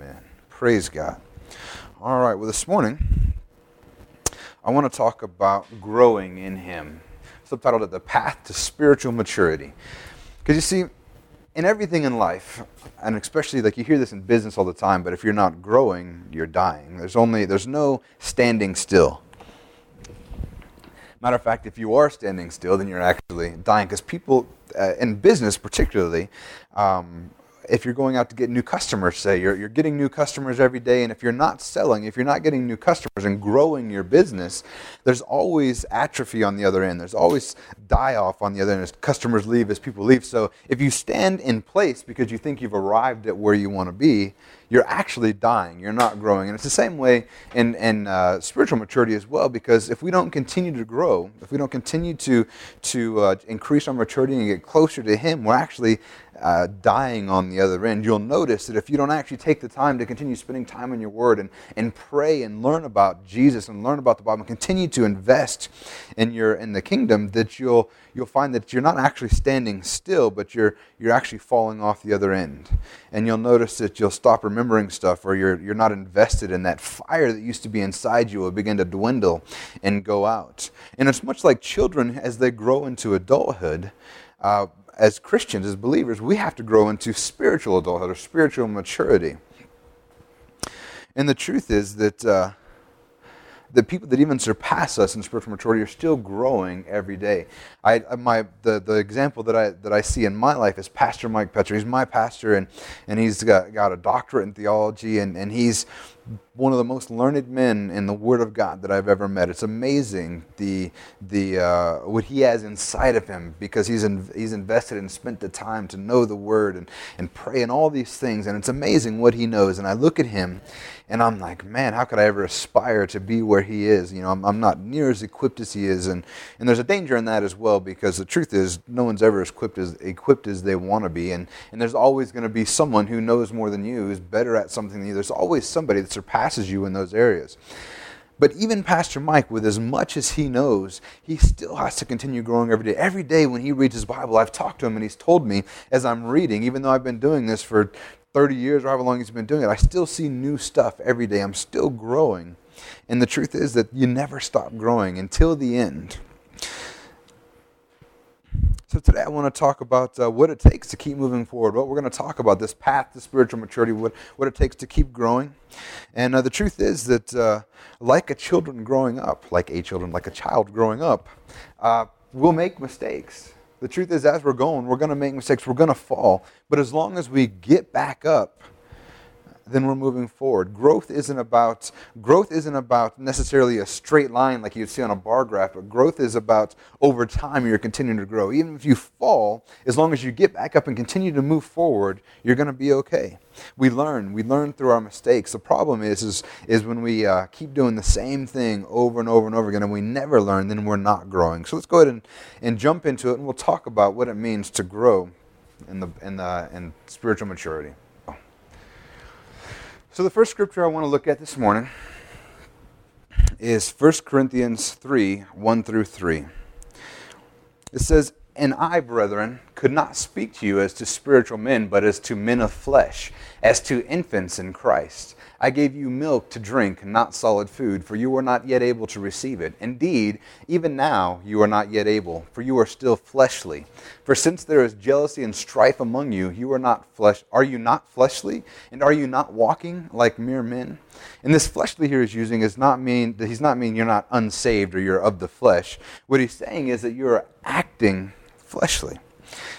Amen. Praise God. All right, well, this morning, I want to talk about growing in Him, subtitled The Path to Spiritual Maturity. Because you see, in everything in life, and especially like you hear this in business all the time, but if you're not growing, you're dying. There's only, there's no standing still. Matter of fact, if you are standing still, then you're actually dying. Because people, uh, in business particularly, um, if you're going out to get new customers, say, you're, you're getting new customers every day, and if you're not selling, if you're not getting new customers and growing your business, there's always atrophy on the other end. There's always die off on the other end as customers leave, as people leave. So if you stand in place because you think you've arrived at where you want to be, you're actually dying. You're not growing. And it's the same way in, in uh, spiritual maturity as well, because if we don't continue to grow, if we don't continue to, to uh, increase our maturity and get closer to Him, we're actually uh, dying on the other end. You'll notice that if you don't actually take the time to continue spending time in your Word and, and pray and learn about Jesus and learn about the Bible and continue to invest in, your, in the kingdom, that you'll, you'll find that you're not actually standing still, but you're, you're actually falling off the other end. And you'll notice that you'll stop remembering stuff or you're, you're not invested in that fire that used to be inside you will begin to dwindle and go out. And it's much like children as they grow into adulthood. Uh, as Christians, as believers, we have to grow into spiritual adulthood or spiritual maturity. And the truth is that uh, the people that even surpass us in spiritual maturity are still growing every day. I, my, the, the example that I, that I see in my life is Pastor Mike Petcher. He's my pastor, and, and he's got, got a doctorate in theology, and, and he's one of the most learned men in the Word of God that I've ever met. It's amazing the, the, uh, what he has inside of him because he's, in, he's invested and spent the time to know the Word and, and pray and all these things. And it's amazing what he knows. And I look at him and I'm like, man, how could I ever aspire to be where he is? You know, I'm, I'm not near as equipped as he is. And, and there's a danger in that as well because the truth is, no one's ever as equipped as, equipped as they want to be. And, and there's always going to be someone who knows more than you, who's better at something than you. There's always somebody that surpasses you in those areas. But even Pastor Mike, with as much as he knows, he still has to continue growing every day. Every day when he reads his Bible, I've talked to him and he's told me as I'm reading, even though I've been doing this for 30 years or however long he's been doing it, I still see new stuff every day. I'm still growing. And the truth is that you never stop growing until the end. So today I want to talk about uh, what it takes to keep moving forward. What we're going to talk about this path to spiritual maturity, what, what it takes to keep growing. And uh, the truth is that, uh, like a children growing up, like a children, like a child growing up, uh, we'll make mistakes. The truth is, as we're going, we're going to make mistakes, we're going to fall. But as long as we get back up, then we're moving forward. Growth isn't about growth isn't about necessarily a straight line like you'd see on a bar graph, but growth is about over time you're continuing to grow. Even if you fall, as long as you get back up and continue to move forward, you're going to be okay. We learn. We learn through our mistakes. The problem is, is, is when we uh, keep doing the same thing over and over and over again and we never learn, then we're not growing. So let's go ahead and, and jump into it and we'll talk about what it means to grow in, the, in, the, in spiritual maturity. So the first scripture I want to look at this morning is 1 Corinthians 3 1 through 3. It says, And I, brethren, could not speak to you as to spiritual men, but as to men of flesh, as to infants in Christ. I gave you milk to drink, not solid food, for you were not yet able to receive it. Indeed, even now you are not yet able, for you are still fleshly. For since there is jealousy and strife among you, you are not flesh are you not fleshly? And are you not walking like mere men? And this fleshly here is using is not mean that he's not mean you're not unsaved or you're of the flesh. What he's saying is that you're acting fleshly.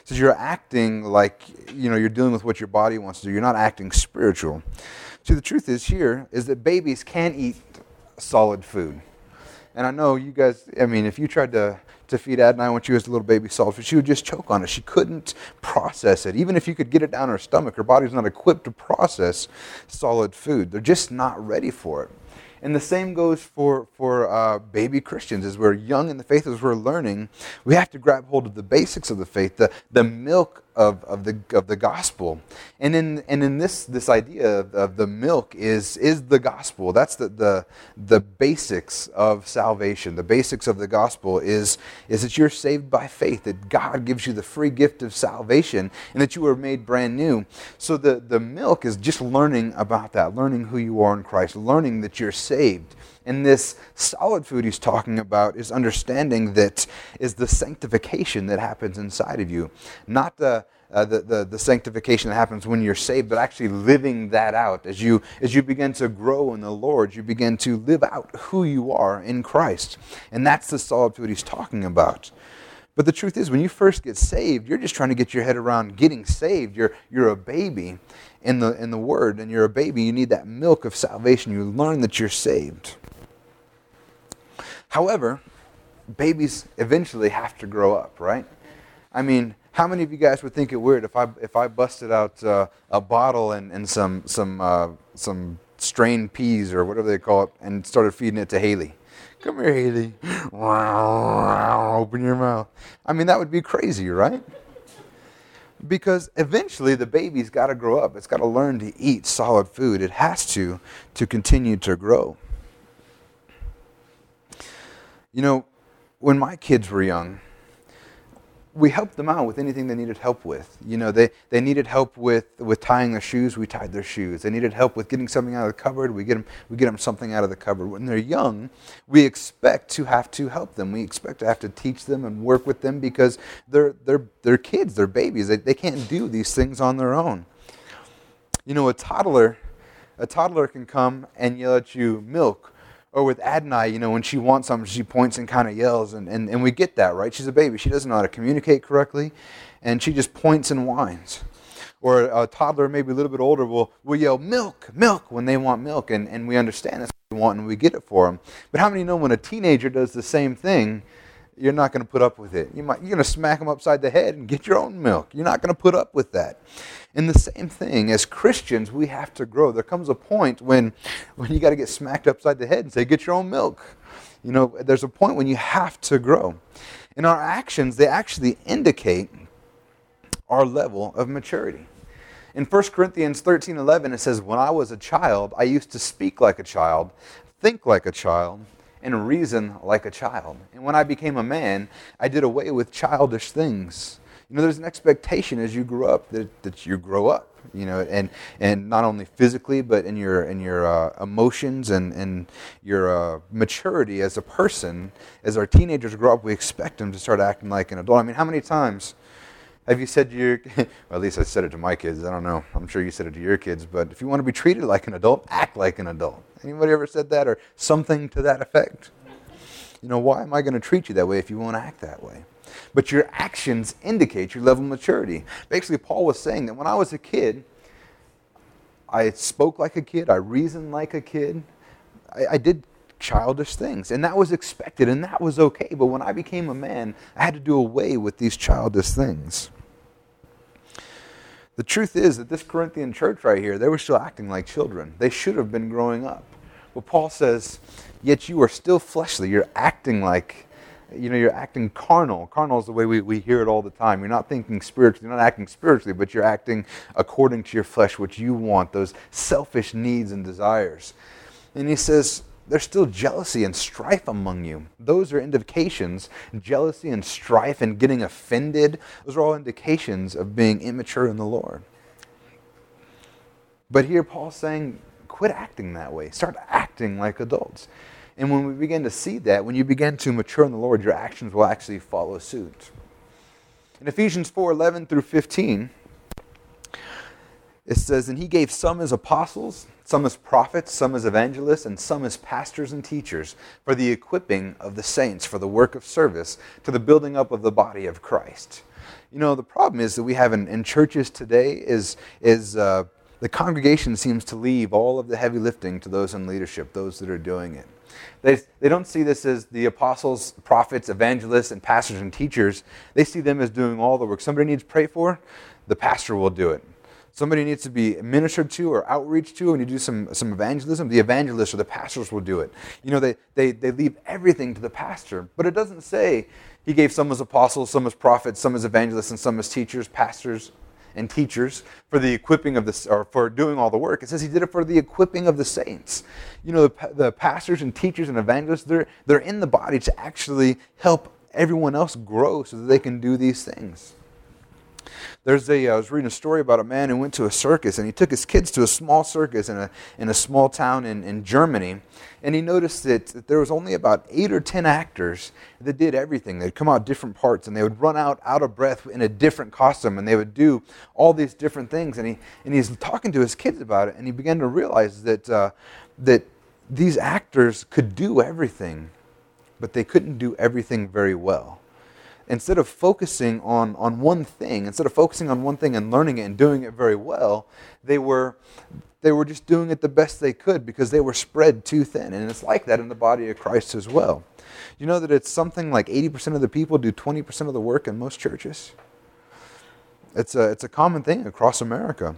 So you're acting like you know you're dealing with what your body wants to do. You're not acting spiritual. The truth is here is that babies can eat solid food. And I know you guys, I mean, if you tried to, to feed Adonai when she was a little baby solid food, she would just choke on it. She couldn't process it. Even if you could get it down her stomach, her body's not equipped to process solid food. They're just not ready for it. And the same goes for, for uh, baby Christians. As we're young in the faith, as we're learning, we have to grab hold of the basics of the faith, the, the milk of, of, the, of the gospel. And in, and in this, this idea of, the milk is, is the gospel. That's the, the, the basics of salvation. The basics of the gospel is, is that you're saved by faith, that God gives you the free gift of salvation, and that you are made brand new. So the, the milk is just learning about that, learning who you are in Christ, learning that you're saved. And this solid food he's talking about is understanding that is the sanctification that happens inside of you. Not the, uh, the, the, the, sanctification that happens when you're saved, but actually living that out. As you, as you begin to grow in the Lord, you begin to live out who you are in Christ. And that's the solid food he's talking about. But the truth is, when you first get saved, you're just trying to get your head around getting saved. You're, you're a baby in the, in the Word, and you're a baby. You need that milk of salvation. You learn that you're saved. However, babies eventually have to grow up, right? I mean, how many of you guys would think it weird if I if I busted out uh, a bottle and, and some some uh, some strained peas or whatever they call it and started feeding it to Haley? Come here, Haley. Open your mouth. I mean, that would be crazy, right? Because eventually the baby's got to grow up. It's got to learn to eat solid food. It has to to continue to grow. You know, when my kids were young, we helped them out with anything they needed help with. You know, they, they needed help with, with tying their shoes, we tied their shoes. They needed help with getting something out of the cupboard, we get, them, we get them something out of the cupboard. When they're young, we expect to have to help them. We expect to have to teach them and work with them because they're, they're, they're kids, they're babies. They, they can't do these things on their own. You know, a toddler, a toddler can come and yell at you, milk, or with Adonai, you know, when she wants something, she points and kind of yells, and, and, and we get that, right? She's a baby. She doesn't know how to communicate correctly, and she just points and whines. Or a toddler, maybe a little bit older, will, will yell, milk, milk, when they want milk, and, and we understand that's what we want, and we get it for them. But how many know when a teenager does the same thing, you're not going to put up with it. You might, you're going to smack them upside the head and get your own milk. You're not going to put up with that. And the same thing, as Christians, we have to grow. There comes a point when, when you got to get smacked upside the head and say, get your own milk. You know, there's a point when you have to grow. And our actions, they actually indicate our level of maturity. In 1 Corinthians 13 11, it says, When I was a child, I used to speak like a child, think like a child, and reason like a child. And when I became a man, I did away with childish things. You know, there's an expectation as you grow up that, that you grow up, you know, and, and not only physically, but in your, in your uh, emotions and, and your uh, maturity as a person. As our teenagers grow up, we expect them to start acting like an adult. I mean, how many times have you said to your, well, at least I said it to my kids. I don't know. I'm sure you said it to your kids. But if you want to be treated like an adult, act like an adult. Anybody ever said that or something to that effect? You know, why am I going to treat you that way if you won't act that way? But your actions indicate your level of maturity. Basically, Paul was saying that when I was a kid, I spoke like a kid, I reasoned like a kid, I, I did childish things. And that was expected and that was okay. But when I became a man, I had to do away with these childish things. The truth is that this Corinthian church right here, they were still acting like children. They should have been growing up. But Paul says, Yet you are still fleshly. You're acting like, you know, you're acting carnal. Carnal is the way we, we hear it all the time. You're not thinking spiritually, you're not acting spiritually, but you're acting according to your flesh, what you want, those selfish needs and desires. And he says, there's still jealousy and strife among you. Those are indications. Jealousy and strife and getting offended, those are all indications of being immature in the Lord. But here Paul's saying, quit acting that way. Start acting like adults. And when we begin to see that, when you begin to mature in the Lord, your actions will actually follow suit. In Ephesians 4 11 through 15, it says, And he gave some as apostles, some as prophets, some as evangelists, and some as pastors and teachers for the equipping of the saints for the work of service to the building up of the body of Christ. You know, the problem is that we have in, in churches today is, is uh, the congregation seems to leave all of the heavy lifting to those in leadership, those that are doing it. They, they don't see this as the apostles, prophets, evangelists, and pastors and teachers. They see them as doing all the work. Somebody needs to pray for, the pastor will do it somebody needs to be ministered to or outreach to, and you do some, some evangelism, the evangelists or the pastors will do it. You know, they, they, they leave everything to the pastor. But it doesn't say he gave some as apostles, some as prophets, some as evangelists, and some as teachers, pastors, and teachers for the equipping of this or for doing all the work. It says he did it for the equipping of the saints. You know, the, the pastors and teachers and evangelists, they're, they're in the body to actually help everyone else grow so that they can do these things. There's a, I was reading a story about a man who went to a circus and he took his kids to a small circus in a, in a small town in, in Germany. And he noticed that, that there was only about eight or ten actors that did everything. They'd come out different parts and they would run out out of breath in a different costume and they would do all these different things. And, he, and he's talking to his kids about it and he began to realize that, uh, that these actors could do everything, but they couldn't do everything very well instead of focusing on, on one thing, instead of focusing on one thing and learning it and doing it very well, they were, they were just doing it the best they could because they were spread too thin. And it's like that in the body of Christ as well. You know that it's something like 80% of the people do 20% of the work in most churches? It's a, it's a common thing across America.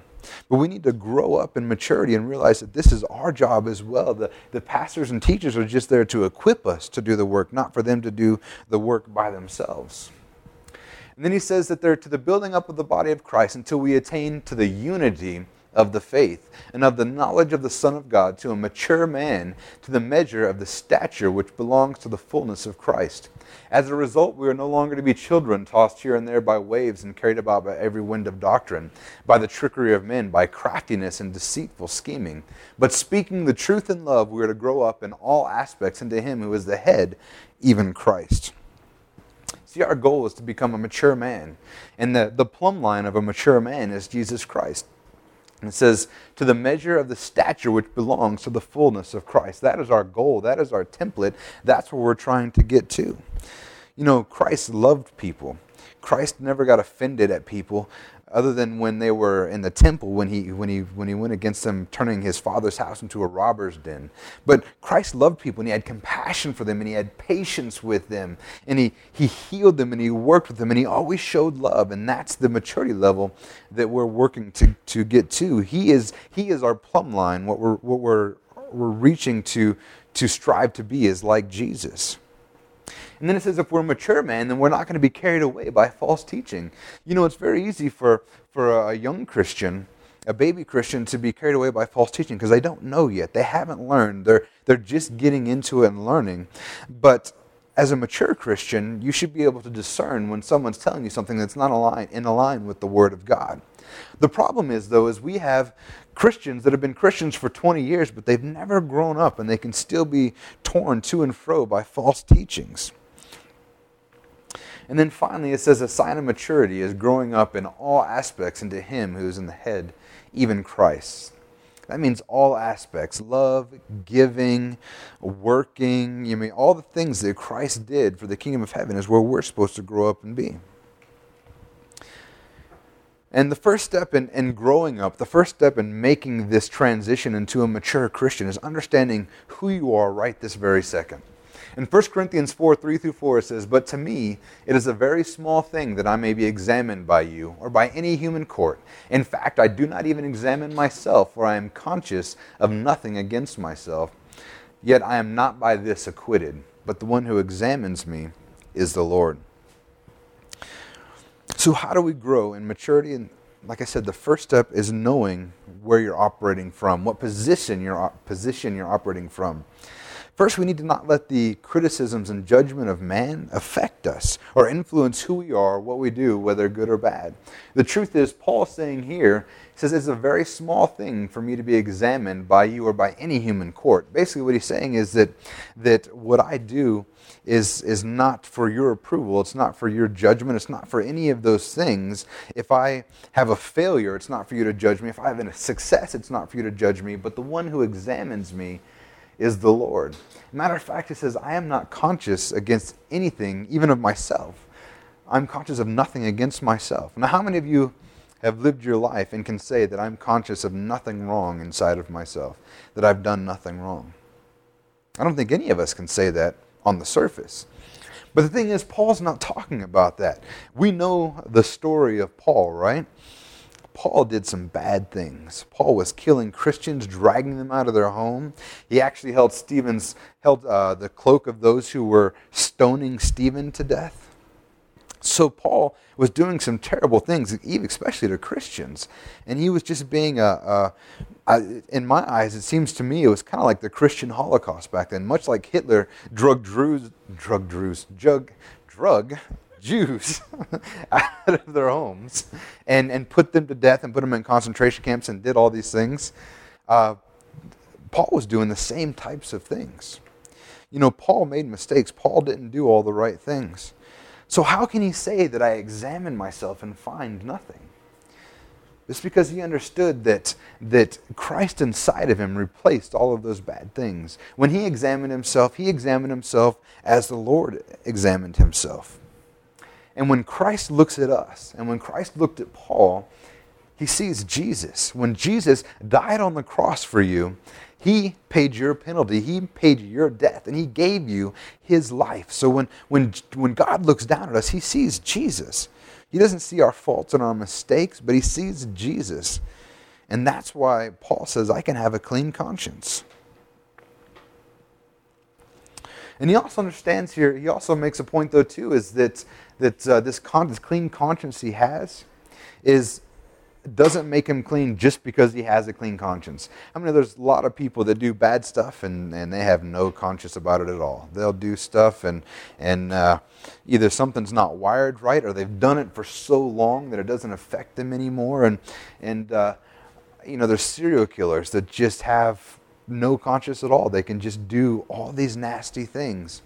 But we need to grow up in maturity and realize that this is our job as well. The, the pastors and teachers are just there to equip us to do the work, not for them to do the work by themselves. And then he says that they're to the building up of the body of Christ until we attain to the unity of the faith and of the knowledge of the Son of God to a mature man, to the measure of the stature which belongs to the fullness of Christ. As a result, we are no longer to be children tossed here and there by waves and carried about by every wind of doctrine, by the trickery of men, by craftiness and deceitful scheming. But speaking the truth in love, we are to grow up in all aspects into Him who is the head, even Christ. See, our goal is to become a mature man. And the, the plumb line of a mature man is Jesus Christ. It says, to the measure of the stature which belongs to the fullness of Christ. That is our goal. That is our template. That's where we're trying to get to. You know, Christ loved people. Christ never got offended at people other than when they were in the temple when he when he when he went against them turning his father's house into a robber's den. But christ loved people and he had compassion for them and he had patience with them and he he healed them and he worked with them and he always showed love and that's the maturity level that we're working to to get to. He is he is our plumb line what we're what we're we're reaching to to strive to be is like jesus and then it says if we're a mature man, then we're not going to be carried away by false teaching. You know, it's very easy for, for a young Christian, a baby Christian, to be carried away by false teaching because they don't know yet. They haven't learned. They're, they're just getting into it and learning. But as a mature Christian, you should be able to discern when someone's telling you something that's not in line with the Word of God. The problem is, though, is we have Christians that have been Christians for 20 years, but they've never grown up and they can still be torn to and fro by false teachings. And then finally, it says a sign of maturity is growing up in all aspects into Him who is in the head, even Christ. That means all aspects love, giving, working. You mean all the things that Christ did for the kingdom of heaven is where we're supposed to grow up and be. And the first step in, in growing up, the first step in making this transition into a mature Christian is understanding who you are right this very second. In 1 Corinthians 4 3 through 4, it says, But to me it is a very small thing that I may be examined by you or by any human court. In fact, I do not even examine myself, for I am conscious of nothing against myself. Yet I am not by this acquitted, but the one who examines me is the Lord. So, how do we grow in maturity? And like I said, the first step is knowing where you're operating from, what position you're, position you're operating from. First, we need to not let the criticisms and judgment of man affect us or influence who we are, what we do, whether good or bad. The truth is, Paul saying here, he says it's a very small thing for me to be examined by you or by any human court. Basically, what he's saying is that, that what I do is, is not for your approval, it's not for your judgment, it's not for any of those things. If I have a failure, it's not for you to judge me. If I have a success, it's not for you to judge me. But the one who examines me, is the Lord. Matter of fact, he says, I am not conscious against anything, even of myself. I'm conscious of nothing against myself. Now, how many of you have lived your life and can say that I'm conscious of nothing wrong inside of myself, that I've done nothing wrong? I don't think any of us can say that on the surface. But the thing is, Paul's not talking about that. We know the story of Paul, right? Paul did some bad things. Paul was killing Christians, dragging them out of their home. He actually held Stephen's held uh, the cloak of those who were stoning Stephen to death. So Paul was doing some terrible things, especially to Christians, and he was just being a, in my eyes, it seems to me it was kind of like the Christian Holocaust back then, much like Hitler drug Druze, drug Druze, drug, drug Jews out of their homes and, and put them to death and put them in concentration camps and did all these things. Uh, Paul was doing the same types of things. You know, Paul made mistakes. Paul didn't do all the right things. So, how can he say that I examine myself and find nothing? It's because he understood that, that Christ inside of him replaced all of those bad things. When he examined himself, he examined himself as the Lord examined himself. And when Christ looks at us, and when Christ looked at Paul, he sees Jesus. When Jesus died on the cross for you, he paid your penalty. He paid your death, and he gave you his life. So when, when, when God looks down at us, he sees Jesus. He doesn't see our faults and our mistakes, but he sees Jesus. And that's why Paul says, I can have a clean conscience. And he also understands here, he also makes a point, though, too, is that that uh, this, con- this clean conscience he has is doesn't make him clean just because he has a clean conscience. I mean, there's a lot of people that do bad stuff and, and they have no conscience about it at all. They'll do stuff and, and uh, either something's not wired right or they've done it for so long that it doesn't affect them anymore. And, and uh, you know, there's serial killers that just have no conscience at all. They can just do all these nasty things.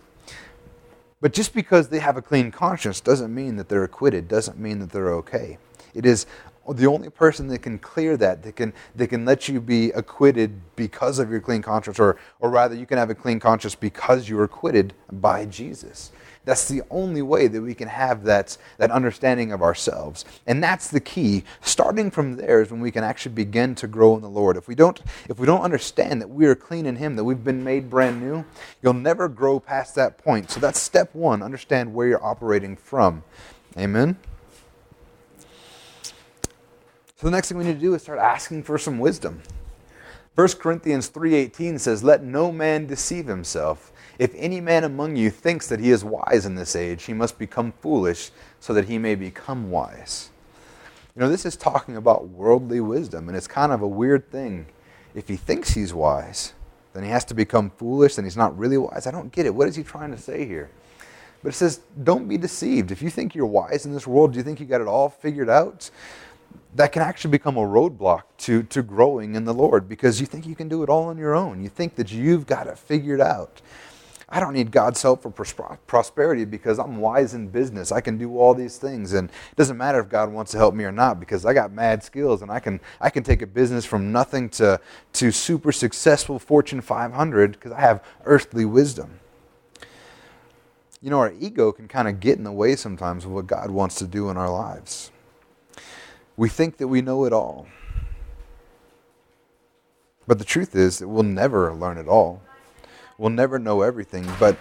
But just because they have a clean conscience doesn't mean that they're acquitted, doesn't mean that they're okay. It is the only person that can clear that, that can, that can let you be acquitted because of your clean conscience, or, or rather, you can have a clean conscience because you are acquitted by Jesus. That's the only way that we can have that, that understanding of ourselves. And that's the key. Starting from there is when we can actually begin to grow in the Lord. If we don't, if we don't understand that we are clean in Him, that we've been made brand new, you'll never grow past that point. So that's step one. Understand where you're operating from. Amen. So the next thing we need to do is start asking for some wisdom. 1 Corinthians 3:18 says, "Let no man deceive himself. If any man among you thinks that he is wise in this age, he must become foolish so that he may become wise. You know, this is talking about worldly wisdom, and it's kind of a weird thing. If he thinks he's wise, then he has to become foolish, then he's not really wise. I don't get it. What is he trying to say here? But it says, don't be deceived. If you think you're wise in this world, do you think you got it all figured out? That can actually become a roadblock to, to growing in the Lord because you think you can do it all on your own. You think that you've got it figured out. I don't need God's help for prosperity because I'm wise in business. I can do all these things, and it doesn't matter if God wants to help me or not because I got mad skills and I can I can take a business from nothing to to super successful Fortune 500 because I have earthly wisdom. You know, our ego can kind of get in the way sometimes of what God wants to do in our lives. We think that we know it all. But the truth is that we'll never learn it all. We'll never know everything, but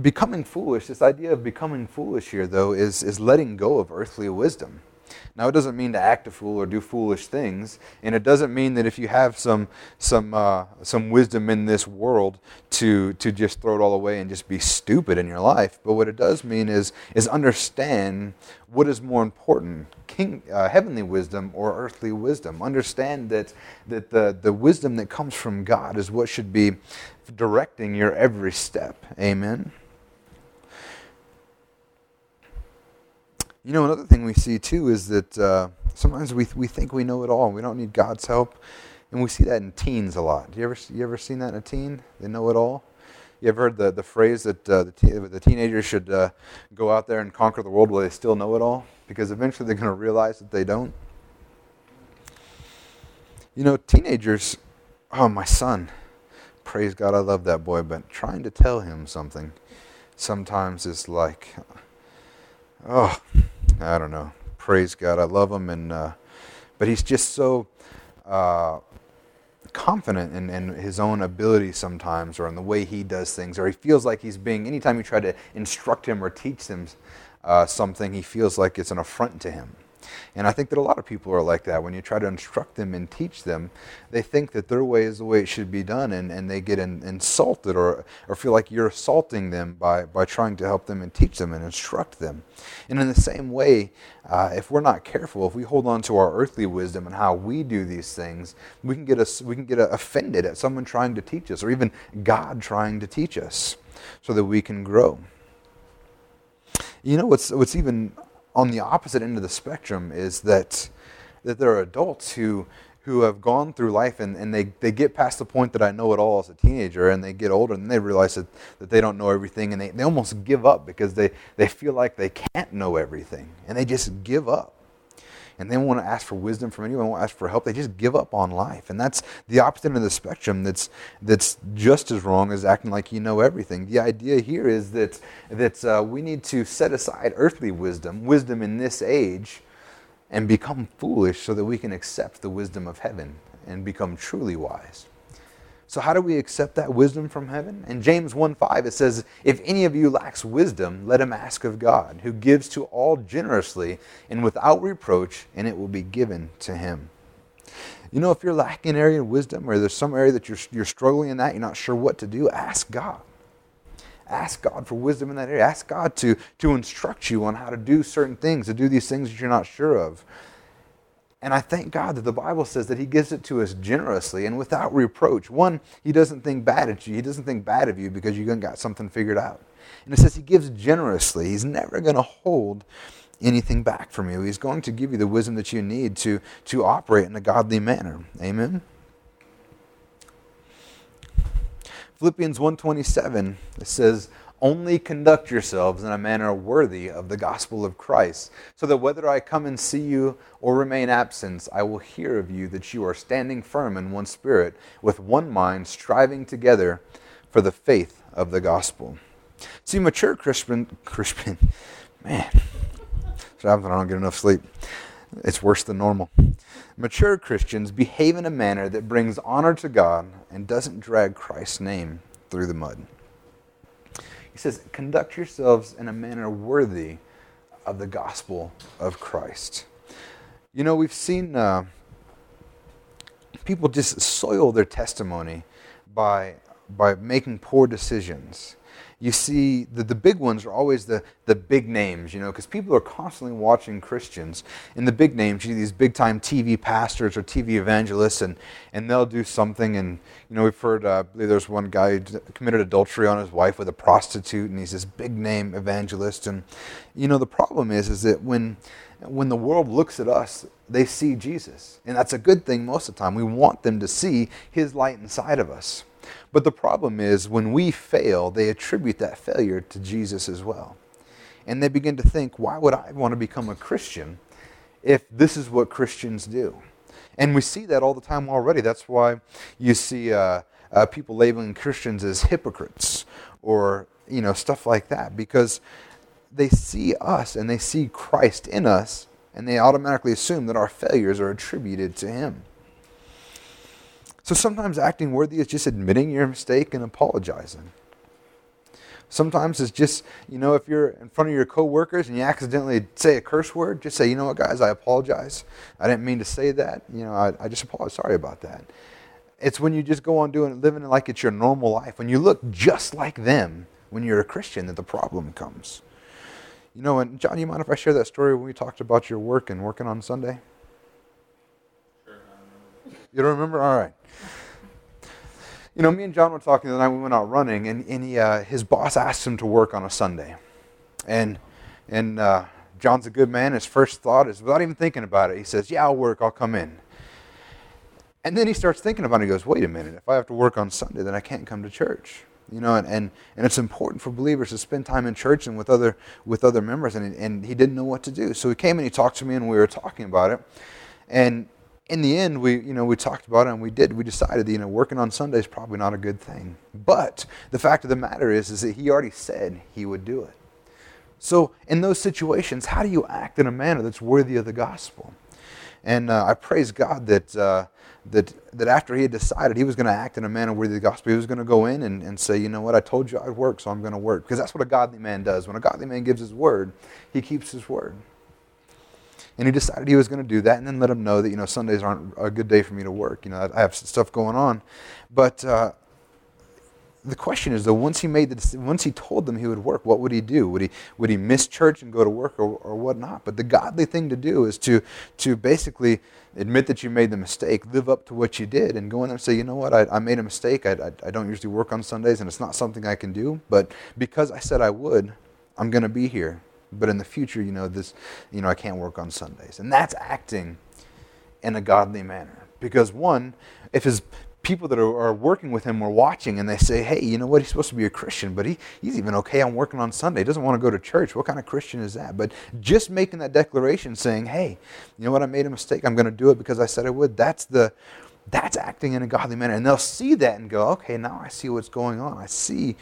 becoming foolish, this idea of becoming foolish here, though, is, is letting go of earthly wisdom. Now, it doesn't mean to act a fool or do foolish things, and it doesn't mean that if you have some some uh, some wisdom in this world to to just throw it all away and just be stupid in your life. But what it does mean is is understand what is more important, king, uh, heavenly wisdom or earthly wisdom. Understand that that the the wisdom that comes from God is what should be directing your every step. Amen. You know, another thing we see too is that uh, sometimes we, we think we know it all. We don't need God's help. And we see that in teens a lot. You ever, you ever seen that in a teen? They know it all? You ever heard the, the phrase that uh, the, te- the teenagers should uh, go out there and conquer the world while they still know it all? Because eventually they're going to realize that they don't. You know, teenagers, oh, my son, praise God, I love that boy, but trying to tell him something sometimes is like, oh, I don't know. Praise God, I love him, and uh, but he's just so uh, confident in, in his own ability sometimes, or in the way he does things, or he feels like he's being. Anytime you try to instruct him or teach him uh, something, he feels like it's an affront to him. And I think that a lot of people are like that. When you try to instruct them and teach them, they think that their way is the way it should be done, and, and they get in, insulted or, or feel like you're assaulting them by, by trying to help them and teach them and instruct them. And in the same way, uh, if we're not careful, if we hold on to our earthly wisdom and how we do these things, we can get, us, we can get offended at someone trying to teach us or even God trying to teach us so that we can grow. You know what's, what's even on the opposite end of the spectrum is that that there are adults who who have gone through life and, and they, they get past the point that I know it all as a teenager and they get older and they realize that, that they don't know everything and they, they almost give up because they, they feel like they can't know everything and they just give up and they don't want to ask for wisdom from anyone, want to ask for help. They just give up on life. And that's the opposite end of the spectrum that's, that's just as wrong as acting like you know everything. The idea here is that, that uh, we need to set aside earthly wisdom, wisdom in this age, and become foolish so that we can accept the wisdom of heaven and become truly wise. So, how do we accept that wisdom from heaven? In James 1 5, it says, If any of you lacks wisdom, let him ask of God, who gives to all generously and without reproach, and it will be given to him. You know, if you're lacking area of wisdom or there's some area that you're, you're struggling in that, you're not sure what to do, ask God. Ask God for wisdom in that area. Ask God to, to instruct you on how to do certain things, to do these things that you're not sure of. And I thank God that the Bible says that He gives it to us generously and without reproach. One, He doesn't think bad at you. He doesn't think bad of you because you got something figured out. And it says He gives generously. He's never going to hold anything back from you. He's going to give you the wisdom that you need to, to operate in a godly manner. Amen. Philippians 1:27 it says only conduct yourselves in a manner worthy of the gospel of Christ, so that whether I come and see you or remain absent, I will hear of you that you are standing firm in one spirit, with one mind, striving together for the faith of the gospel. See, mature Christian, Christian, man, I don't get enough sleep. It's worse than normal. Mature Christians behave in a manner that brings honor to God and doesn't drag Christ's name through the mud. He says, Conduct yourselves in a manner worthy of the gospel of Christ. You know, we've seen uh, people just soil their testimony by, by making poor decisions you see the, the big ones are always the, the big names, you know, because people are constantly watching Christians. And the big names, you see these big time TV pastors or TV evangelists, and, and they'll do something. And, you know, we've heard, uh, I believe there's one guy who committed adultery on his wife with a prostitute, and he's this big name evangelist. And, you know, the problem is, is that when, when the world looks at us, they see Jesus. And that's a good thing most of the time. We want them to see his light inside of us. But the problem is when we fail, they attribute that failure to Jesus as well. And they begin to think, why would I want to become a Christian if this is what Christians do? And we see that all the time already. That's why you see uh, uh, people labeling Christians as hypocrites or you know stuff like that because they see us and they see Christ in us and they automatically assume that our failures are attributed to him. So sometimes acting worthy is just admitting your mistake and apologizing. Sometimes it's just, you know, if you're in front of your coworkers and you accidentally say a curse word, just say, you know what, guys, I apologize. I didn't mean to say that. You know, I, I just apologize. Sorry about that. It's when you just go on doing it, living like it's your normal life. When you look just like them when you're a Christian, that the problem comes. You know, and John, you mind if I share that story when we talked about your work and working on Sunday? Sure. Don't You don't remember? All right you know, me and John were talking the night we went out running, and, and he, uh, his boss asked him to work on a Sunday. And, and uh, John's a good man. His first thought is, without even thinking about it, he says, Yeah, I'll work, I'll come in. And then he starts thinking about it. He goes, Wait a minute, if I have to work on Sunday, then I can't come to church. You know, and, and, and it's important for believers to spend time in church and with other, with other members. And, and he didn't know what to do. So he came and he talked to me, and we were talking about it. And in the end, we, you know, we talked about it and we did. We decided that, you know, working on Sunday is probably not a good thing. But the fact of the matter is, is that he already said he would do it. So in those situations, how do you act in a manner that's worthy of the gospel? And uh, I praise God that, uh, that, that after he had decided he was going to act in a manner worthy of the gospel, he was going to go in and, and say, you know what, I told you I'd work, so I'm going to work. Because that's what a godly man does. When a godly man gives his word, he keeps his word. And he decided he was going to do that and then let him know that, you know, Sundays aren't a good day for me to work. You know, I have stuff going on. But uh, the question is though once he made the once he told them he would work what would he do? Would he would he miss church and go to work or, or what not but the godly thing to do is to to basically admit that you made the mistake live up to what you did and go in there and say you know what? I, I made a mistake. I, I, I don't usually work on sundays and it's not something i can do but because i said i would i'm going to be here but in the future you know this you know i can't work on sundays and that's acting in a godly manner because one if his people that are, are, working with him were watching and they say, hey, you know what? He's supposed to be a Christian, but he, he's even okay on working on Sunday. He doesn't want to go to church. What kind of Christian is that? But just making that declaration saying, hey, you know what? I made a mistake. I'm going to do it because I said I would. That's the. That's acting in a godly manner. And they'll see that and go, okay, now I see what's going on. I see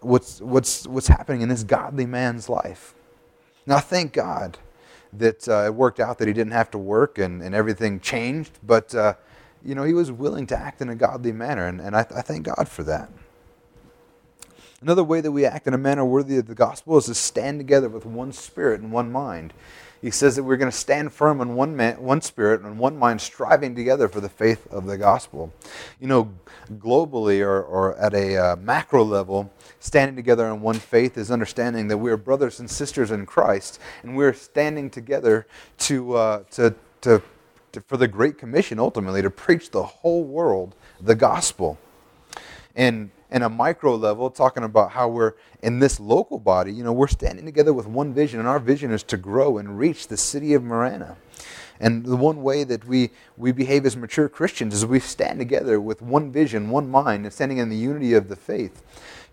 what's, what's, what's happening in this godly man's life. Now, thank God that uh, it worked out that he didn't have to work and, and everything changed. But uh, you know, he was willing to act in a godly manner, and, and I, I thank God for that. Another way that we act in a manner worthy of the gospel is to stand together with one spirit and one mind. He says that we're going to stand firm in one, man, one spirit and one mind, striving together for the faith of the gospel. You know, globally or, or at a uh, macro level, standing together in one faith is understanding that we are brothers and sisters in Christ, and we're standing together to, uh, to, to to, for the Great Commission ultimately to preach the whole world the gospel. And in a micro level, talking about how we're in this local body, you know, we're standing together with one vision, and our vision is to grow and reach the city of Marana. And the one way that we, we behave as mature Christians is we stand together with one vision, one mind, and standing in the unity of the faith.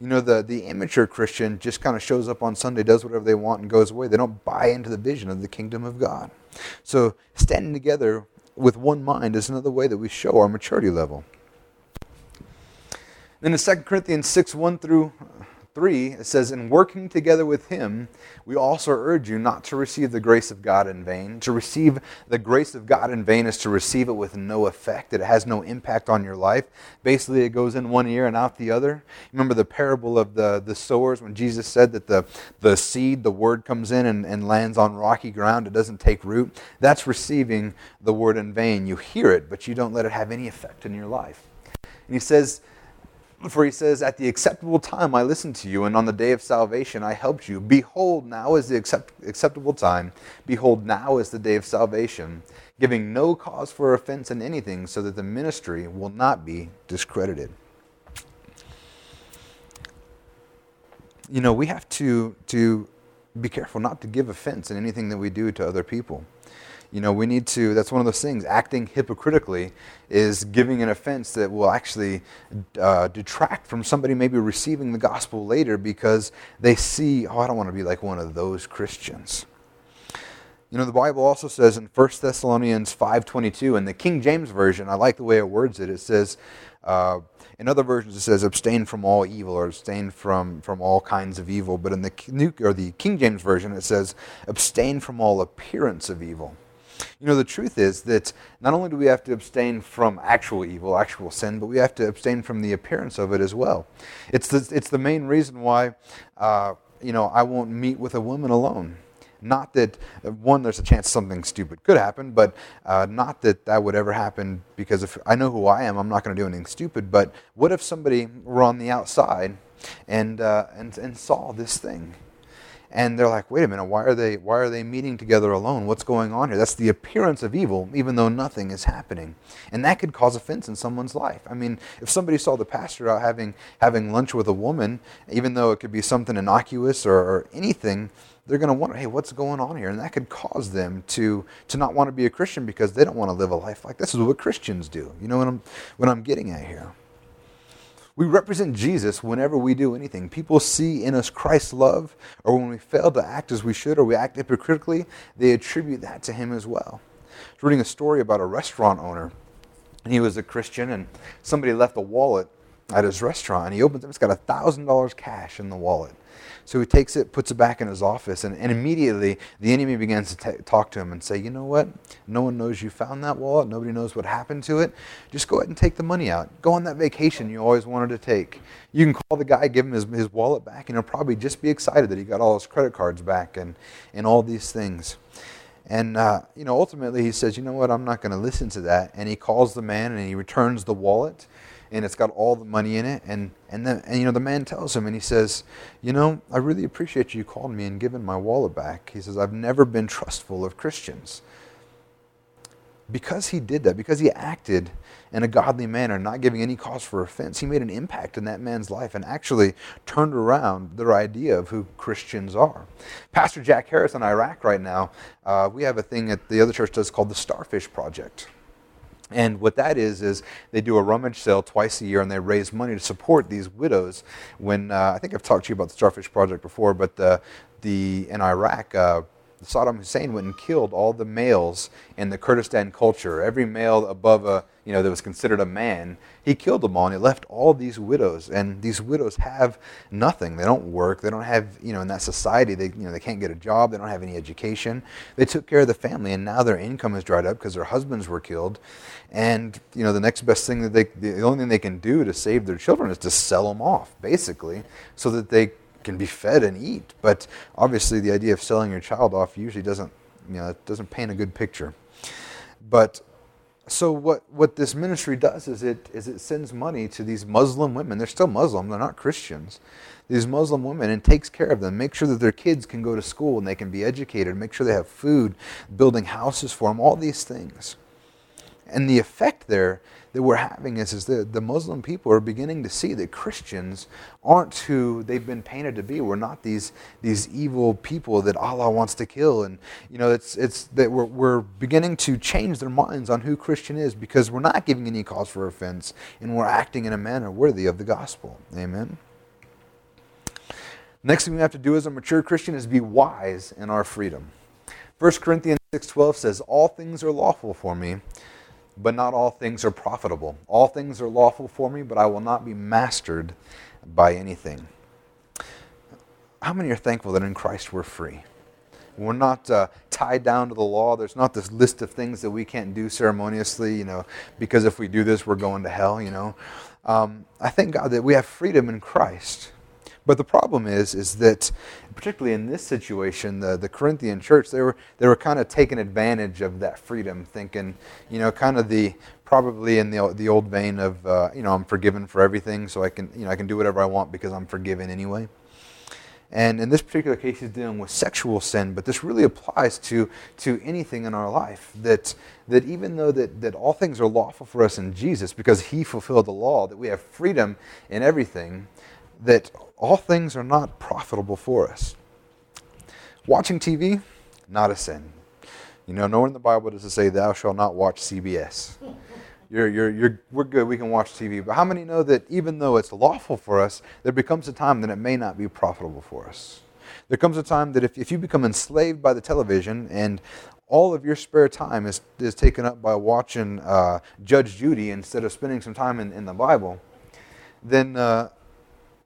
You know, the, the immature Christian just kind of shows up on Sunday, does whatever they want, and goes away. They don't buy into the vision of the kingdom of God. So, standing together with one mind is another way that we show our maturity level. Then in 2 Corinthians 6 1 through 3, it says, In working together with him, we also urge you not to receive the grace of God in vain. To receive the grace of God in vain is to receive it with no effect. It has no impact on your life. Basically, it goes in one ear and out the other. Remember the parable of the, the sowers when Jesus said that the, the seed, the word comes in and, and lands on rocky ground, it doesn't take root? That's receiving the word in vain. You hear it, but you don't let it have any effect in your life. And he says, for he says, At the acceptable time I listened to you, and on the day of salvation I helped you. Behold, now is the accept- acceptable time. Behold, now is the day of salvation, giving no cause for offense in anything, so that the ministry will not be discredited. You know, we have to, to be careful not to give offense in anything that we do to other people. You know, we need to, that's one of those things. Acting hypocritically is giving an offense that will actually uh, detract from somebody maybe receiving the gospel later because they see, oh, I don't want to be like one of those Christians. You know, the Bible also says in 1 Thessalonians 5.22, in the King James Version, I like the way it words it, it says, uh, in other versions it says abstain from all evil or abstain from, from all kinds of evil. But in the New, or the King James Version it says abstain from all appearance of evil. You know, the truth is that not only do we have to abstain from actual evil, actual sin, but we have to abstain from the appearance of it as well. It's the, it's the main reason why, uh, you know, I won't meet with a woman alone. Not that, uh, one, there's a chance something stupid could happen, but uh, not that that would ever happen because if I know who I am, I'm not going to do anything stupid. But what if somebody were on the outside and, uh, and, and saw this thing? And they're like, wait a minute, why are they why are they meeting together alone? What's going on here? That's the appearance of evil, even though nothing is happening. And that could cause offense in someone's life. I mean, if somebody saw the pastor out having having lunch with a woman, even though it could be something innocuous or, or anything, they're going to wonder, hey, what's going on here? And that could cause them to to not want to be a Christian because they don't want to live a life like this. this is what Christians do. You know what I'm what I'm getting at here. We represent Jesus whenever we do anything. People see in us Christ's love, or when we fail to act as we should, or we act hypocritically, they attribute that to Him as well. I was reading a story about a restaurant owner, and he was a Christian, and somebody left a wallet at his restaurant, and he opens it, it's got a $1,000 cash in the wallet. So he takes it, puts it back in his office, and, and immediately the enemy begins to t- talk to him and say, You know what? No one knows you found that wallet. Nobody knows what happened to it. Just go ahead and take the money out. Go on that vacation you always wanted to take. You can call the guy, give him his, his wallet back, and he'll probably just be excited that he got all his credit cards back and, and all these things. And, uh, you know, ultimately he says, you know what, I'm not going to listen to that. And he calls the man and he returns the wallet and it's got all the money in it. And, and, then, and, you know, the man tells him and he says, you know, I really appreciate you calling me and giving my wallet back. He says, I've never been trustful of Christians. Because he did that, because he acted in a godly manner, not giving any cause for offense, he made an impact in that man's life and actually turned around their idea of who Christians are. Pastor Jack Harris in Iraq right now, uh, we have a thing that the other church does called the Starfish Project. And what that is, is they do a rummage sale twice a year and they raise money to support these widows. When uh, I think I've talked to you about the Starfish Project before, but the, the in Iraq, uh, Saddam Hussein went and killed all the males in the Kurdistan culture. Every male above a, you know, that was considered a man, he killed them all and he left all these widows. And these widows have nothing. They don't work. They don't have, you know, in that society, they, you know, they can't get a job. They don't have any education. They took care of the family and now their income is dried up because their husbands were killed. And, you know, the next best thing that they, the only thing they can do to save their children is to sell them off, basically, so that they can be fed and eat. But obviously, the idea of selling your child off usually doesn't, you know, it doesn't paint a good picture. But so what, what this ministry does is it, is it sends money to these Muslim women. They're still Muslim, they're not Christians. These Muslim women and takes care of them, make sure that their kids can go to school and they can be educated, make sure they have food, building houses for them, all these things. And the effect there that we're having is, is that the Muslim people are beginning to see that Christians aren't who they've been painted to be. We're not these, these evil people that Allah wants to kill. And, you know, it's, it's that we're, we're beginning to change their minds on who Christian is because we're not giving any cause for offense and we're acting in a manner worthy of the gospel. Amen. Next thing we have to do as a mature Christian is be wise in our freedom. 1 Corinthians 6:12 says, "All things are lawful for me, but not all things are profitable. All things are lawful for me, but I will not be mastered by anything. How many are thankful that in Christ we're free? We're not uh, tied down to the law. There's not this list of things that we can't do ceremoniously, you know, because if we do this, we're going to hell, you know. Um, I thank God that we have freedom in Christ. But the problem is, is that particularly in this situation, the, the Corinthian church, they were, they were kind of taking advantage of that freedom, thinking, you know, kind of the, probably in the, the old vein of, uh, you know, I'm forgiven for everything, so I can, you know, I can do whatever I want because I'm forgiven anyway. And in this particular case, he's dealing with sexual sin, but this really applies to, to anything in our life. That, that even though that, that all things are lawful for us in Jesus because he fulfilled the law, that we have freedom in everything, that all things are not profitable for us. Watching TV, not a sin. You know, nowhere in the Bible does it say, Thou shalt not watch CBS. You're, you're, you're, we're good, we can watch TV. But how many know that even though it's lawful for us, there becomes a time that it may not be profitable for us? There comes a time that if, if you become enslaved by the television and all of your spare time is, is taken up by watching uh, Judge Judy instead of spending some time in, in the Bible, then uh,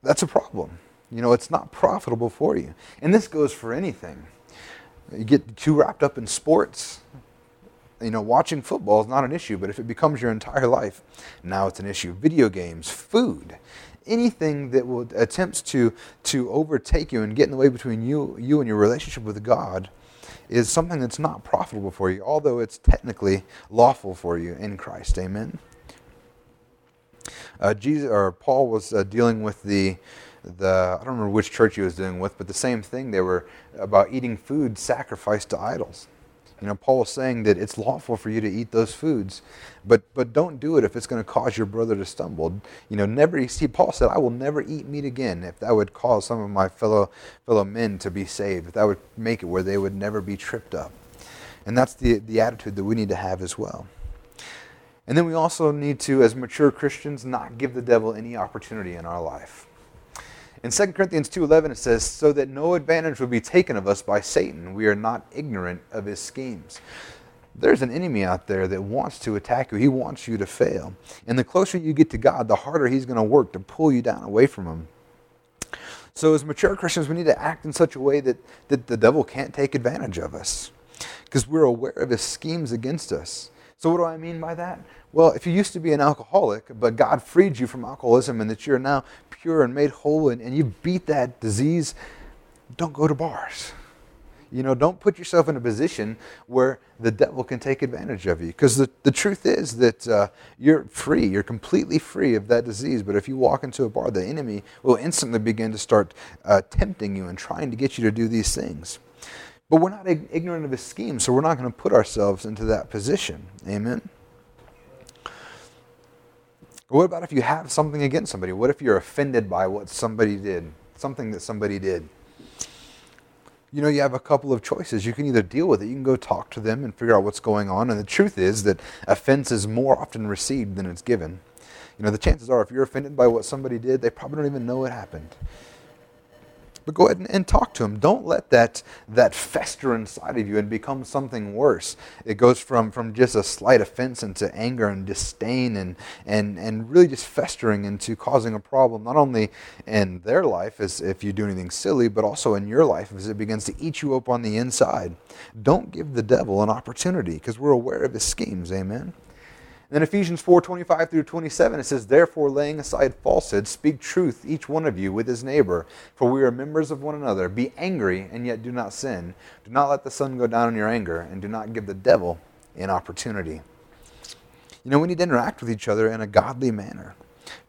that's a problem. You know, it's not profitable for you. And this goes for anything. You get too wrapped up in sports. You know, watching football is not an issue, but if it becomes your entire life, now it's an issue. Video games, food, anything that will attempts to to overtake you and get in the way between you you and your relationship with God is something that's not profitable for you, although it's technically lawful for you in Christ. Amen. Uh, Jesus or Paul was uh, dealing with the the I don't remember which church he was dealing with, but the same thing. They were about eating food sacrificed to idols. You know, Paul was saying that it's lawful for you to eat those foods, but but don't do it if it's going to cause your brother to stumble. You know, never. See, Paul said, "I will never eat meat again if that would cause some of my fellow fellow men to be saved. If that would make it where they would never be tripped up." And that's the the attitude that we need to have as well. And then we also need to, as mature Christians, not give the devil any opportunity in our life. In 2 Corinthians 2:11 it says, "So that no advantage will be taken of us by Satan, we are not ignorant of his schemes." There's an enemy out there that wants to attack you. He wants you to fail. And the closer you get to God, the harder he's going to work to pull you down away from him. So as mature Christians, we need to act in such a way that, that the devil can't take advantage of us. Because we're aware of his schemes against us. So, what do I mean by that? Well, if you used to be an alcoholic, but God freed you from alcoholism and that you're now pure and made whole and, and you beat that disease, don't go to bars. You know, don't put yourself in a position where the devil can take advantage of you. Because the, the truth is that uh, you're free. You're completely free of that disease. But if you walk into a bar, the enemy will instantly begin to start uh, tempting you and trying to get you to do these things. But we're not ignorant of his scheme, so we're not going to put ourselves into that position. Amen? What about if you have something against somebody? What if you're offended by what somebody did? Something that somebody did? You know, you have a couple of choices. You can either deal with it, you can go talk to them and figure out what's going on. And the truth is that offense is more often received than it's given. You know, the chances are if you're offended by what somebody did, they probably don't even know it happened. But go ahead and, and, talk to him. Don't let that, that fester inside of you and become something worse. It goes from, from just a slight offense into anger and disdain and, and, and really just festering into causing a problem, not only in their life as if you do anything silly, but also in your life as it begins to eat you up on the inside. Don't give the devil an opportunity because we're aware of his schemes. Amen. Then Ephesians 4 25 through 27, it says, Therefore, laying aside falsehood, speak truth, each one of you, with his neighbor, for we are members of one another. Be angry, and yet do not sin. Do not let the sun go down in your anger, and do not give the devil an opportunity. You know, we need to interact with each other in a godly manner.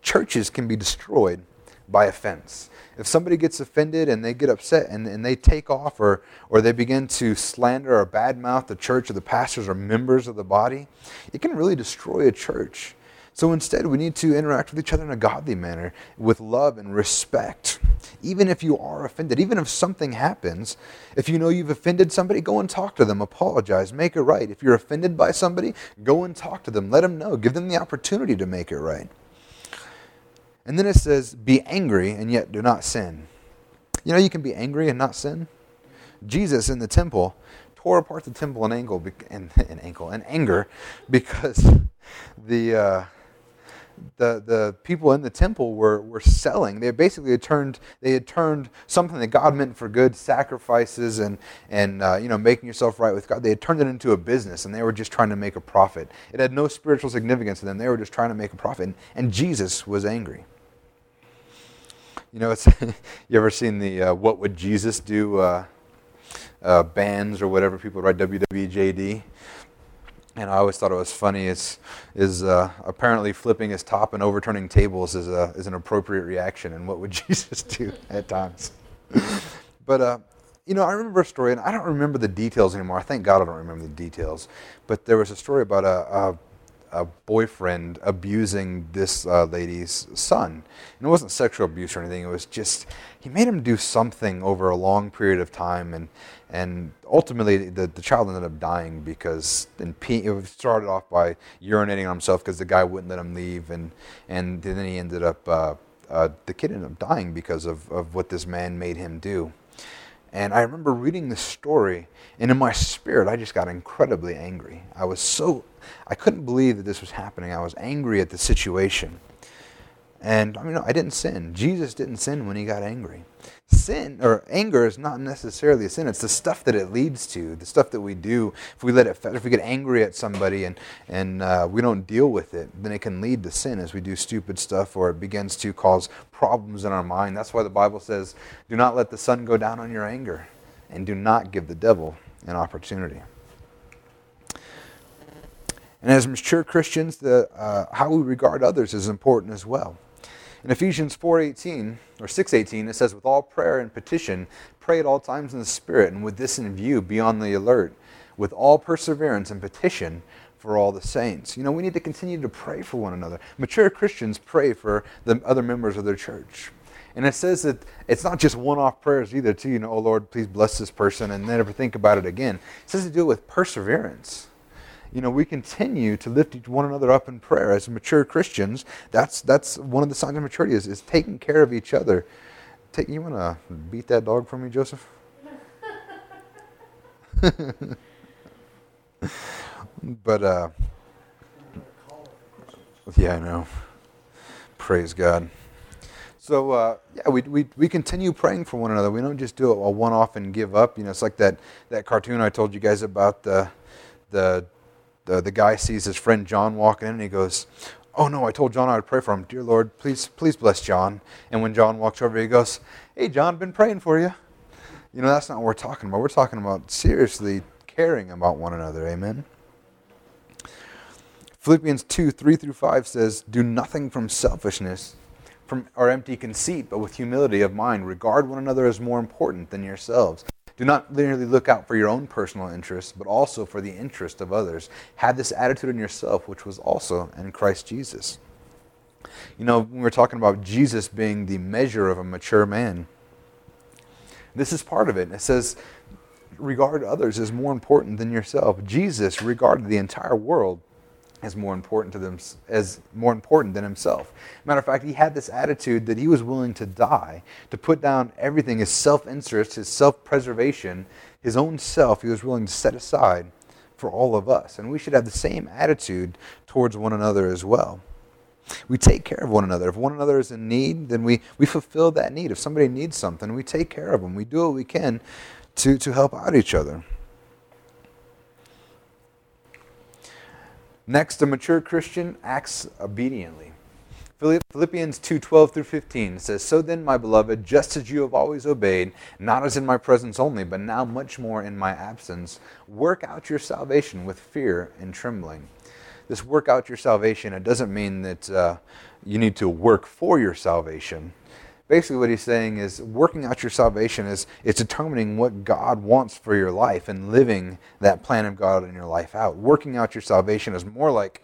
Churches can be destroyed by offense if somebody gets offended and they get upset and, and they take off or, or they begin to slander or badmouth the church or the pastors or members of the body, it can really destroy a church. So instead, we need to interact with each other in a godly manner with love and respect. Even if you are offended, even if something happens, if you know you've offended somebody, go and talk to them, apologize, make it right. If you're offended by somebody, go and talk to them, let them know, give them the opportunity to make it right. And then it says, Be angry and yet do not sin. You know, you can be angry and not sin. Jesus in the temple tore apart the temple in ankle and in ankle and anger because the uh, the the people in the temple were were selling. They basically had turned they had turned something that God meant for good, sacrifices and and uh, you know making yourself right with God. They had turned it into a business, and they were just trying to make a profit. It had no spiritual significance to them. They were just trying to make a profit, and, and Jesus was angry. You know, it's you ever seen the uh, "What Would Jesus Do" uh, uh, bands or whatever people write WWJD? And I always thought it was funny. Is is uh, apparently flipping his top and overturning tables is a is an appropriate reaction, and what would Jesus do at times? but uh, you know, I remember a story, and I don't remember the details anymore. I thank God I don't remember the details. But there was a story about a, a a boyfriend abusing this uh, lady's son. And it wasn't sexual abuse or anything. It was just he made him do something over a long period of time, and and ultimately the, the child ended up dying because then it started off by urinating on himself because the guy wouldn't let him leave, and and then he ended up uh, uh, the kid ended up dying because of, of what this man made him do. And I remember reading this story, and in my spirit, I just got incredibly angry. I was so, I couldn't believe that this was happening. I was angry at the situation. And I mean, I didn't sin. Jesus didn't sin when he got angry. Sin or anger is not necessarily a sin. It's the stuff that it leads to, the stuff that we do. If we let it, if we get angry at somebody and and uh, we don't deal with it, then it can lead to sin as we do stupid stuff, or it begins to cause problems in our mind. That's why the Bible says, "Do not let the sun go down on your anger, and do not give the devil an opportunity." And as mature Christians, the, uh, how we regard others is important as well. In Ephesians 4:18 or 6:18 it says with all prayer and petition pray at all times in the spirit and with this in view be on the alert with all perseverance and petition for all the saints. You know, we need to continue to pray for one another. Mature Christians pray for the other members of their church. And it says that it's not just one off prayers either, too. You know, oh Lord, please bless this person and never think about it again. It says to do it with perseverance you know, we continue to lift one another up in prayer as mature Christians. That's that's one of the signs of maturity is, is taking care of each other. Take, you want to beat that dog for me, Joseph? but uh, yeah, I know. Praise God. So uh, yeah, we, we, we continue praying for one another. We don't just do it a one off and give up. You know, it's like that, that cartoon I told you guys about the the the, the guy sees his friend John walking in and he goes, Oh no, I told John I would pray for him. Dear Lord, please, please bless John. And when John walks over, he goes, Hey, John, been praying for you. You know, that's not what we're talking about. We're talking about seriously caring about one another. Amen. Philippians 2 3 through 5 says, Do nothing from selfishness from, or empty conceit, but with humility of mind. Regard one another as more important than yourselves. Do not merely look out for your own personal interests, but also for the interest of others. Have this attitude in yourself, which was also in Christ Jesus. You know, when we're talking about Jesus being the measure of a mature man, this is part of it. It says, regard others as more important than yourself. Jesus regarded the entire world as more important to them as more important than himself. Matter of fact, he had this attitude that he was willing to die, to put down everything, his self-interest, his self-preservation, his own self, he was willing to set aside for all of us. And we should have the same attitude towards one another as well. We take care of one another. If one another is in need, then we, we fulfill that need. If somebody needs something, we take care of them. We do what we can to, to help out each other. Next, a mature Christian acts obediently. Philippians 2:12 through 15 says, "So then, my beloved, just as you have always obeyed, not as in my presence only, but now much more in my absence, work out your salvation with fear and trembling." This work out your salvation, it doesn't mean that uh, you need to work for your salvation basically what he's saying is working out your salvation is it's determining what God wants for your life and living that plan of God in your life out. Working out your salvation is more like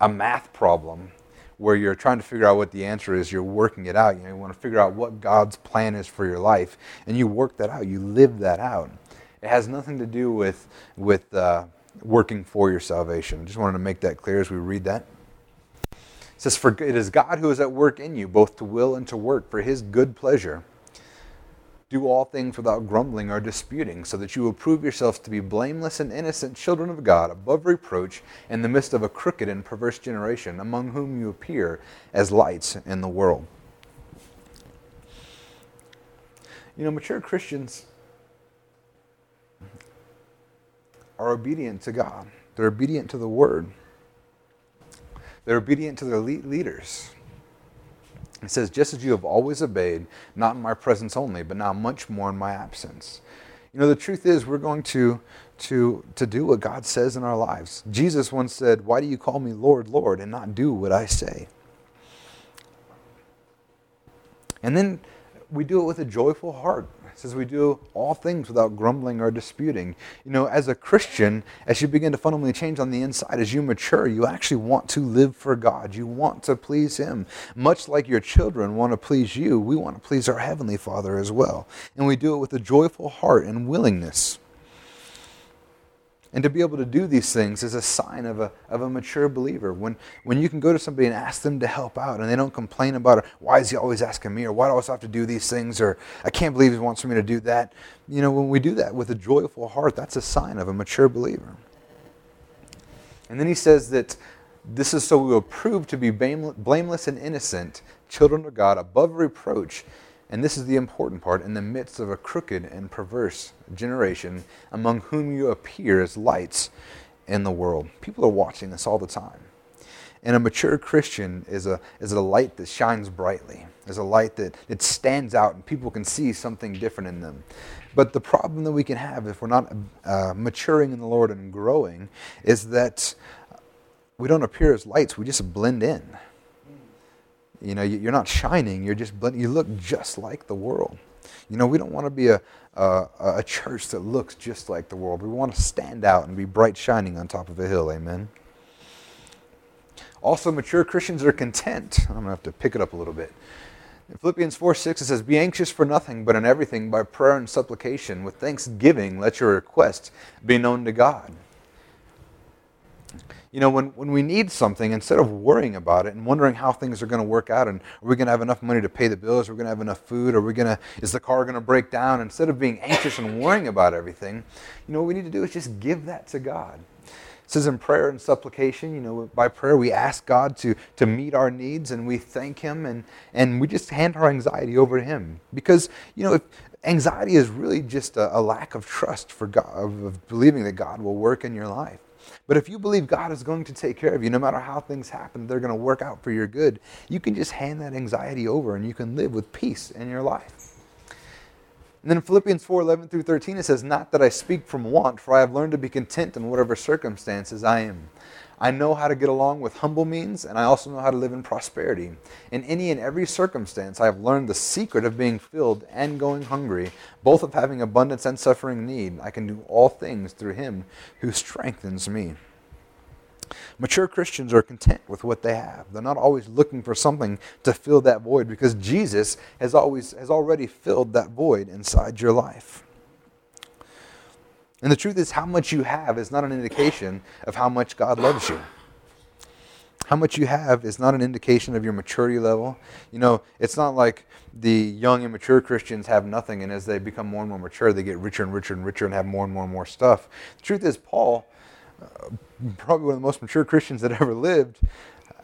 a math problem where you're trying to figure out what the answer is, you're working it out. You, know, you want to figure out what God's plan is for your life, and you work that out. You live that out. It has nothing to do with with uh, working for your salvation. I just wanted to make that clear as we read that. It says, For it is God who is at work in you, both to will and to work for his good pleasure. Do all things without grumbling or disputing, so that you will prove yourselves to be blameless and innocent children of God, above reproach, in the midst of a crooked and perverse generation, among whom you appear as lights in the world. You know, mature Christians are obedient to God, they're obedient to the Word. They're obedient to their leaders. It says, just as you have always obeyed, not in my presence only, but now much more in my absence. You know, the truth is, we're going to, to, to do what God says in our lives. Jesus once said, Why do you call me Lord, Lord, and not do what I say? And then we do it with a joyful heart. It says we do all things without grumbling or disputing. You know, as a Christian, as you begin to fundamentally change on the inside, as you mature, you actually want to live for God. You want to please Him. Much like your children want to please you, we want to please our Heavenly Father as well. And we do it with a joyful heart and willingness. And to be able to do these things is a sign of a, of a mature believer. When, when you can go to somebody and ask them to help out and they don't complain about it, why is he always asking me, or why do I always have to do these things, or I can't believe he wants me to do that. You know, when we do that with a joyful heart, that's a sign of a mature believer. And then he says that this is so we will prove to be blameless and innocent, children of God, above reproach and this is the important part in the midst of a crooked and perverse generation, among whom you appear as lights in the world. People are watching this all the time. And a mature Christian is a, is a light that shines brightly, is a light that, that stands out and people can see something different in them. But the problem that we can have if we're not uh, maturing in the Lord and growing is that we don't appear as lights, we just blend in. You know, you're not shining, you're just you look just like the world. You know, we don't want to be a, a, a church that looks just like the world. We want to stand out and be bright shining on top of a hill. Amen. Also, mature Christians are content. I'm going to have to pick it up a little bit. In Philippians 4 6, it says, Be anxious for nothing, but in everything, by prayer and supplication, with thanksgiving, let your requests be known to God you know, when, when we need something, instead of worrying about it and wondering how things are going to work out and are we going to have enough money to pay the bills, are we going to have enough food, are we going to, is the car going to break down? Instead of being anxious and worrying about everything, you know, what we need to do is just give that to God. It says in prayer and supplication, you know, by prayer we ask God to, to meet our needs and we thank Him and, and we just hand our anxiety over to Him. Because, you know, if anxiety is really just a, a lack of trust for God, of, of believing that God will work in your life. But if you believe God is going to take care of you, no matter how things happen, they're going to work out for your good, you can just hand that anxiety over and you can live with peace in your life. And then in Philippians 4 11 through 13, it says, Not that I speak from want, for I have learned to be content in whatever circumstances I am. I know how to get along with humble means, and I also know how to live in prosperity. In any and every circumstance, I have learned the secret of being filled and going hungry, both of having abundance and suffering need. I can do all things through Him who strengthens me. Mature Christians are content with what they have. They're not always looking for something to fill that void because Jesus has always has already filled that void inside your life. And the truth is, how much you have is not an indication of how much God loves you. How much you have is not an indication of your maturity level. You know, it's not like the young and mature Christians have nothing, and as they become more and more mature, they get richer and richer and richer and have more and more and more stuff. The truth is, Paul, probably one of the most mature Christians that ever lived,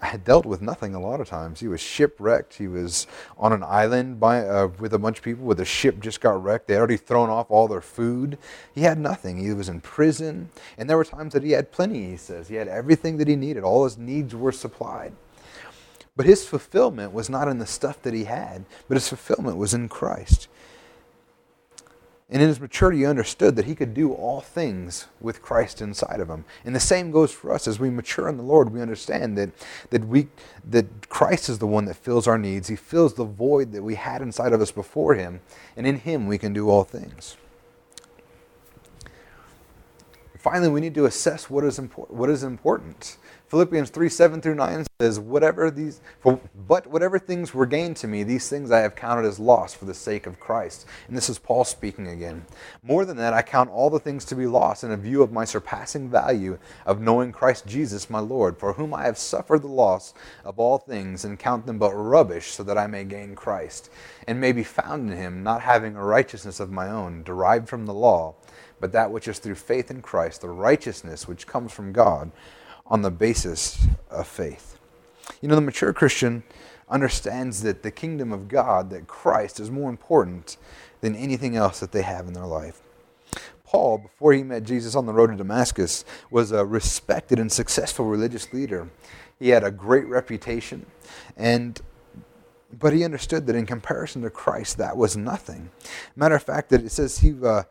had dealt with nothing a lot of times. He was shipwrecked. He was on an island by, uh, with a bunch of people where the ship just got wrecked. They had already thrown off all their food. He had nothing. He was in prison. And there were times that he had plenty, he says. He had everything that he needed, all his needs were supplied. But his fulfillment was not in the stuff that he had, but his fulfillment was in Christ. And in his maturity, he understood that he could do all things with Christ inside of him. And the same goes for us. As we mature in the Lord, we understand that, that, we, that Christ is the one that fills our needs. He fills the void that we had inside of us before him. And in him, we can do all things. Finally, we need to assess what is, impor- what is important. Philippians 3 7 through 9 says, whatever these, for, But whatever things were gained to me, these things I have counted as loss for the sake of Christ. And this is Paul speaking again. More than that, I count all the things to be lost in a view of my surpassing value of knowing Christ Jesus my Lord, for whom I have suffered the loss of all things, and count them but rubbish, so that I may gain Christ, and may be found in him, not having a righteousness of my own, derived from the law, but that which is through faith in Christ, the righteousness which comes from God on the basis of faith. You know, the mature Christian understands that the kingdom of God, that Christ, is more important than anything else that they have in their life. Paul, before he met Jesus on the road to Damascus, was a respected and successful religious leader. He had a great reputation, and but he understood that in comparison to Christ, that was nothing. Matter of fact, that it says he uh,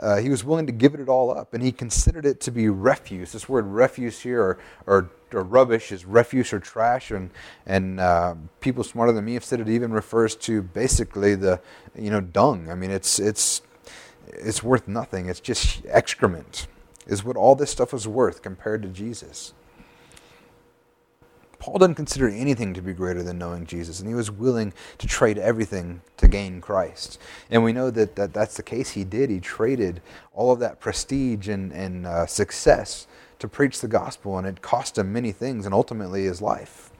uh, he was willing to give it all up, and he considered it to be refuse. This word refuse here, or, or, or rubbish, is refuse or trash, and, and uh, people smarter than me have said it even refers to basically the, you know, dung. I mean, it's, it's, it's worth nothing. It's just excrement, is what all this stuff was worth compared to Jesus. Paul didn't consider anything to be greater than knowing Jesus, and he was willing to trade everything to gain Christ. And we know that, that that's the case. He did. He traded all of that prestige and, and uh, success to preach the gospel, and it cost him many things and ultimately his life.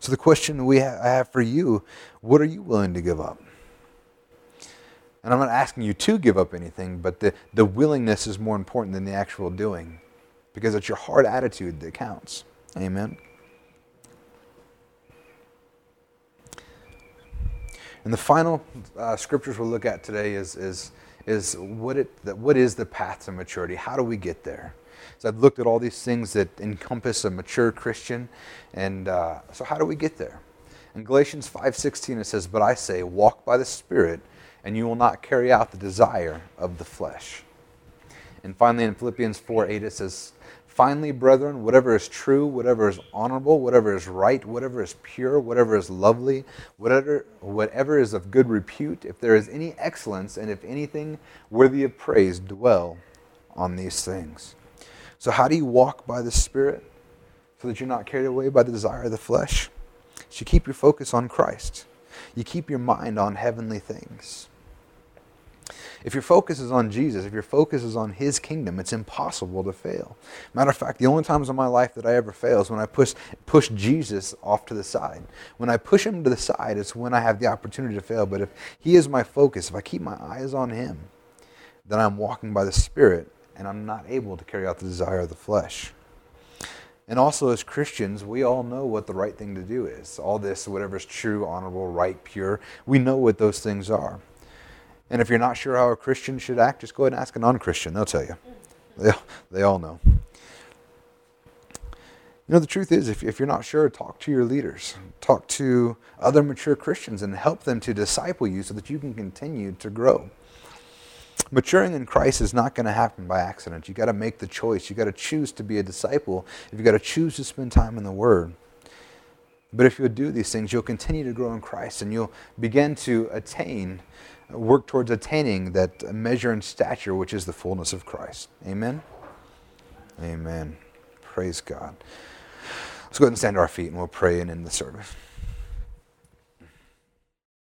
So, the question we ha- I have for you what are you willing to give up? And I'm not asking you to give up anything, but the, the willingness is more important than the actual doing because it's your heart attitude that counts. Amen. And the final uh, scriptures we'll look at today is, is, is what, it, what is the path to maturity? How do we get there? So I've looked at all these things that encompass a mature Christian, and uh, so how do we get there? In Galatians 5:16 it says, "But I say, walk by the Spirit, and you will not carry out the desire of the flesh." And finally, in Philippians 4:8 it says, Finally, brethren, whatever is true, whatever is honorable, whatever is right, whatever is pure, whatever is lovely, whatever, whatever is of good repute, if there is any excellence, and if anything worthy of praise, dwell on these things. So, how do you walk by the Spirit so that you're not carried away by the desire of the flesh? So, you keep your focus on Christ, you keep your mind on heavenly things. If your focus is on Jesus, if your focus is on His kingdom, it's impossible to fail. Matter of fact, the only times in my life that I ever fail is when I push, push Jesus off to the side. When I push Him to the side, it's when I have the opportunity to fail. But if He is my focus, if I keep my eyes on Him, then I'm walking by the Spirit and I'm not able to carry out the desire of the flesh. And also, as Christians, we all know what the right thing to do is. All this, whatever is true, honorable, right, pure, we know what those things are. And if you're not sure how a Christian should act, just go ahead and ask a non Christian. They'll tell you. They, they all know. You know, the truth is, if, if you're not sure, talk to your leaders, talk to other mature Christians, and help them to disciple you so that you can continue to grow. Maturing in Christ is not going to happen by accident. You got to make the choice. You got to choose to be a disciple. You got to choose to spend time in the Word. But if you'll do these things, you'll continue to grow in Christ and you'll begin to attain, work towards attaining that measure and stature which is the fullness of Christ. Amen? Amen. Praise God. Let's go ahead and stand to our feet and we'll pray and end the service.